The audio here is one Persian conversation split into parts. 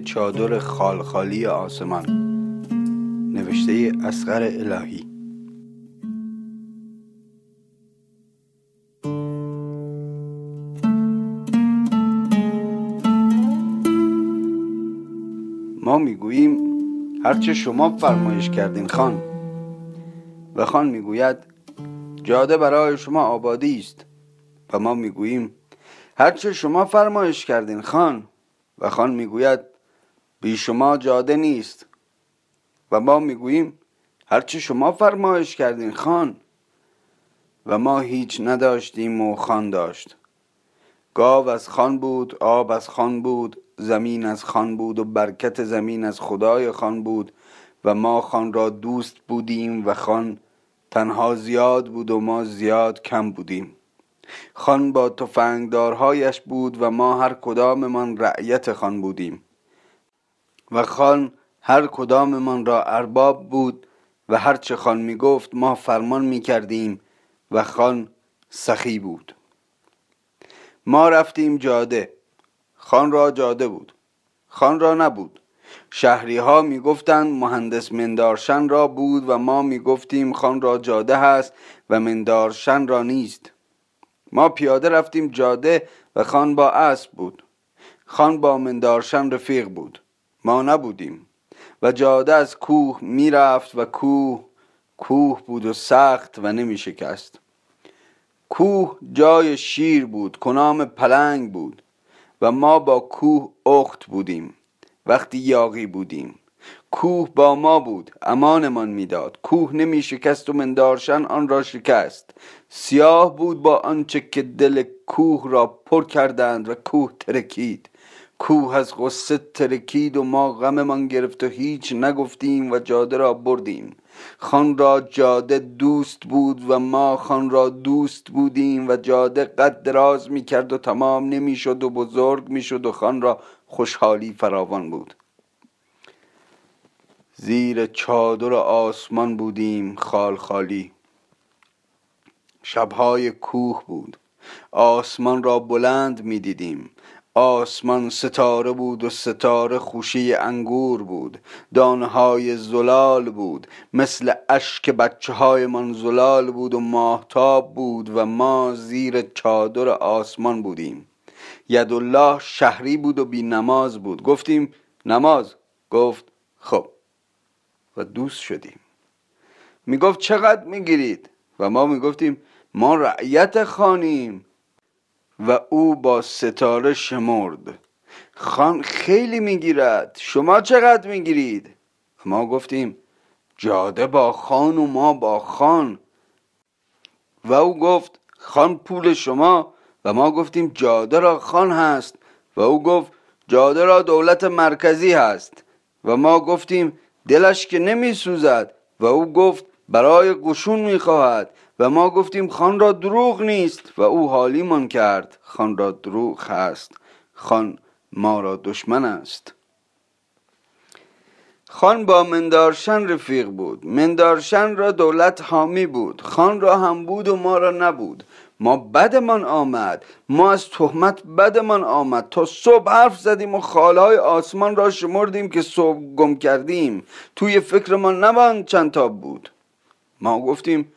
چادر خالخالی آسمان. نوشته اسقر الهی. ما می‌گوییم هرچه شما فرمایش کردین خان. و خان می‌گوید جاده برای شما آبادی است. و ما می‌گوییم هرچه شما فرمایش کردین خان. و خان می‌گوید بی شما جاده نیست. و ما می‌گوییم هرچه شما فرمایش کردین خان. و ما هیچ نداشتیم و خان داشت. گاو از خان بود آب از خان بود زمین از خان بود و برکت زمین از خدای خان بود. و ما خان را دوست بودیم و خان تنها زیاد بود و ما زیاد کم بودیم. خان با تفنگدارهایش بود و ما هر کداممان رعیت خان بودیم. و خان هر کداممان را ارباب بود و هر چه خان می گفت ما فرمان می کردیم و خان سخی بود. ما رفتیم جاده. خان را جاده بود. خان را نبود. شهری ها می گفتند مهندس مندارشن را بود و ما می گفتیم خان را جاده هست و مندارشن را نیست. ما پیاده رفتیم جاده و خان با اسب بود. خان با مندارشن رفیق بود. ما نبودیم. و جاده از کوه می‌رفت و کوه کوه بود و سخت و نمی شکست. کوه جای شیر بود کنام پلنگ بود. و ما با کوه اخت بودیم. وقتی یاقی بودیم. کوه با ما بود امانمان می‌داد. کوه نمی شکست و مندارشن آن را شکست. سیاه بود با آنچه که دل کوه را پر کردند و کوه ترکید. کوه از غصه ترکید و ما غممان گرفت و هیچ نگفتیم و جاده را بردیم. خان را جاده دوست بود و ما خان را دوست بودیم و جاده قد دراز می کرد و تمام نمی شد و بزرگ می شد و خان را خوشحالی فراوان بود. زیر چادر آسمان بودیم خال خالی. شبهای کوه بود. آسمان را بلند می دیدیم آسمان ستاره بود و ستاره خوشی انگور بود. دانهای زلال بود مثل اشک بچه های من زلال بود و ماهتاب بود و ما زیر چادر آسمان بودیم. یدالله شهری بود و بی نماز بود. گفتیم نماز؟ گفت خب. و دوست شدیم. می‌گفت چقدر می‌گیرید؟ و ما می‌گفتیم ما رعیت خانیم. و او با ستاره شمرد. خان خیلی می‌گیرد. شما چقدر می‌گیرید؟ ما گفتیم جاده با خان و ما با خان. و او گفت خان پول شما. و ما گفتیم جاده را خان هست. و او گفت جاده را دولت مرکزی هست. و ما گفتیم دلش که نمی سوزد و او گفت برای قشون می‌خواهد. و ما گفتیم خان را دروغ نیست و او حالیمان کرد. خان را دروغ هست. خان ما را دشمن است. خان با مندارشن رفیق بود. مندارشن را دولت حامی بود. خان را هم بود و ما را نبود. ما بدمان آمد. ما از تهمت بدمان آمد. تا صبح حرف زدیم و خالهای آسمان را شمردیم که صبح گم کردیم. توی فکر ما نباند چند تا بود. ما گفتیم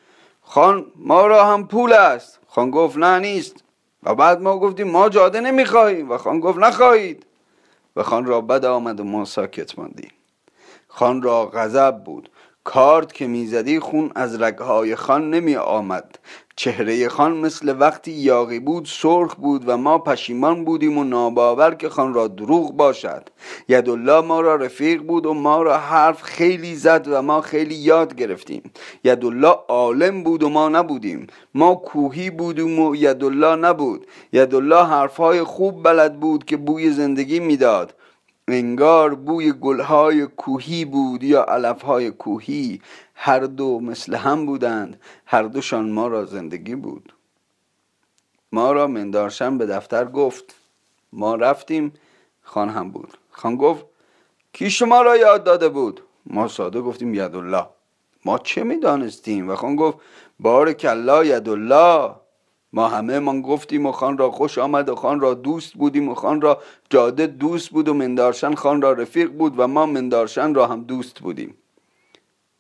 خان ما را هم پول است. خان گفت نه نیست. و بعد ما گفتیم ما جاده نمی‌خواهیم. و خان گفت نخواهید. و خان را بد آمد و ما ساکت ماندیم. خان را غضب بود. کارد که می‌زدی خون از رگهای خان نمی آمد چهره خان مثل وقتی یاقی بود سرخ بود و ما پشیمان بودیم و ناباور که خان را دروغ باشد. یدالله ما را رفیق بود و ما را حرف خیلی زد و ما خیلی یاد گرفتیم. یدالله عالم بود و ما نبودیم. ما کوهی بودیم و یدالله نبود. یدالله حرفهای خوب بلد بود که بوی زندگی می‌داد. انگار بوی گلهای کوهی بود یا علفهای کوهی. هر دو مثل هم بودند. هر دوشان ما را زندگی بود. ما را مندارشن به دفتر گفت. ما رفتیم خان هم بود. خان گفت کی شما را یاد داده بود؟ ما ساده گفتیم یدالله. ما چه می‌دانستیم؟ و خان گفت بار کلا یدالله. ما همه من گفتیم و خان را خوش آمد و خان را دوست بودیم و خان را جاده دوست بود و مندارشن خان را رفیق بود و ما مندارشن را هم دوست بودیم.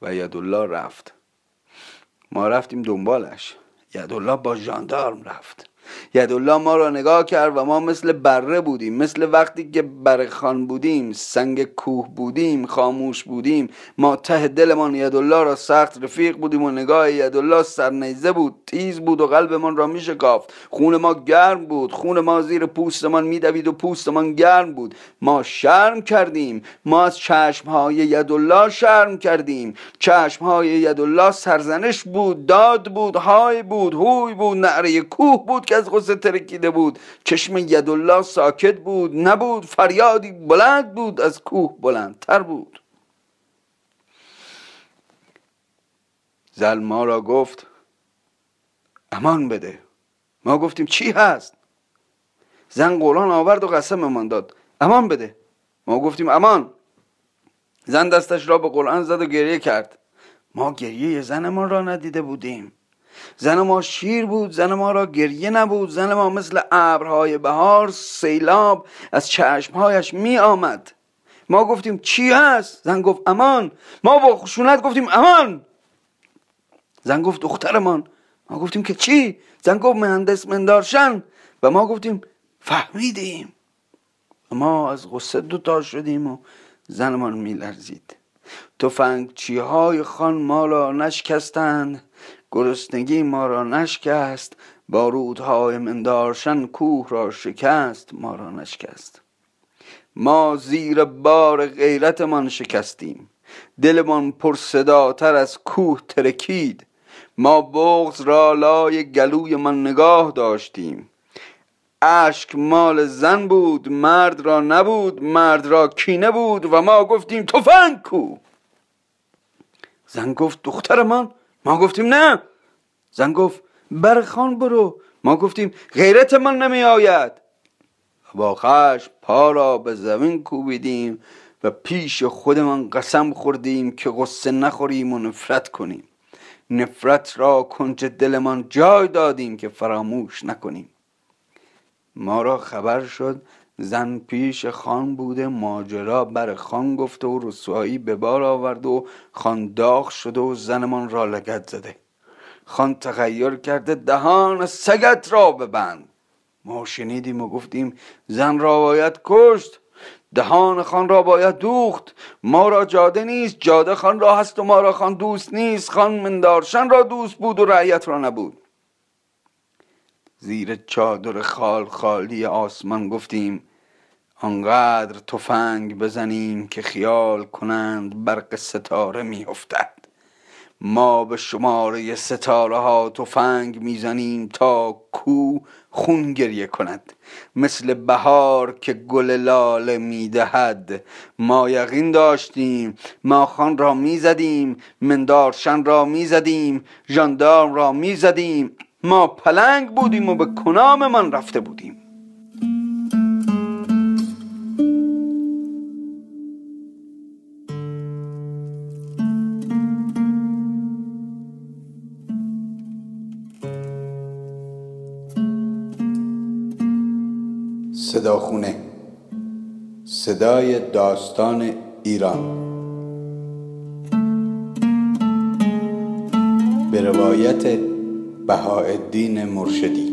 و یدالله رفت. ما رفتیم دنبالش. یدالله با ژاندارم رفت. یدالله ما را نگاه کرد و ما مثل بره بودیم مثل وقتی که بره خان بودیم سنگ کوه بودیم خاموش بودیم. ما ته دلمان یدالله را سخت رفیق بودیم و نگاه یدالله سرنیزه بود تیز بود و قلبمان را میشکافت. خون ما گرم بود خون ما زیر پوستمان میدوید و پوستمان گرم بود. ما شرم کردیم ما از چشمهای یدالله شرم کردیم. چشمهای یدالله سرزنش بود داد بود های بود هوی بود نعره کوه بود که از غصه ترکیده بود. چشم یدالله ساکت بود. نبود. فریادی بلند بود. از کوه بلندتر بود. زل ما را گفت امان بده. ما گفتیم چی هست؟ زن قرآن آورد و قسممان داد. امان بده. ما گفتیم امان. زن دستش را به قرآن زد و گریه کرد. ما گریه زنمان را ندیده بودیم. زن ما شیر بود زن ما را گریه نبود زن ما مثل ابرهای بهار سیلاب از چشمهایش می آمد ما گفتیم چی هست؟ زن گفت امان. ما با خشونت گفتیم امان. زن گفت دخترمان. ما گفتیم که چی؟ زن گفت مهندس مندارشن و ما گفتیم فهمیدیم. ما از غصه دوتا شدیم و زنمان میلرزید. تفنگچی های خان ما را نشکستند. گرسنگی ما را نشکست با رودهای مندارشن کوه را شکست ما را نشکست. ما زیر بار غیرتمان شکستیم دلمان پر صداتر از کوه ترکید. ما بغز را لای گلوی من نگاه داشتیم. اشک مال زن بود مرد را نبود مرد را کینه بود و ما گفتیم تفنگ کو. زن گفت دختر من ما گفتیم نه. زن گفت بر خان برو. ما گفتیم غیرت من نمی آید با خشم پا را به زمین کوبیدیم و پیش خودمان قسم خوردیم که غصه نخوریم و نفرت کنیم. نفرت را کنج دلمان جای دادیم که فراموش نکنیم. ما را خبر شد زن پیش خان بوده ماجرا بر خان گفته و رسوایی به بار آورد و خان داغ شده و زنمان را لگت زده. خان تغییر کرده دهان سگت را ببند. ما شنیدیم و گفتیم زن را باید کشت دهان خان را باید دوخت. ما را جاده نیست جاده خان را هست و ما را خان دوست نیست. خان مندارشن را دوست بود و رعیت را نبود. زیر چادر خال خالی آسمان گفتیم آنقدر تفنگ بزنیم که خیال کنند برق ستاره میافتد. ما به شماره ستاره ها تفنگ می‌زنیم تا کو خون گریه کند. مثل بهار که گل لاله می‌دهد. ما یقین داشتیم ما خان را می‌زدیم مندارشن را می‌زدیم ژاندارم را می‌زدیم. ما پلنگ بودیم و به کنام من رفته بودیم. صداخونه. صدای داستان ایران. به روایت بهاءالدین مرشدی.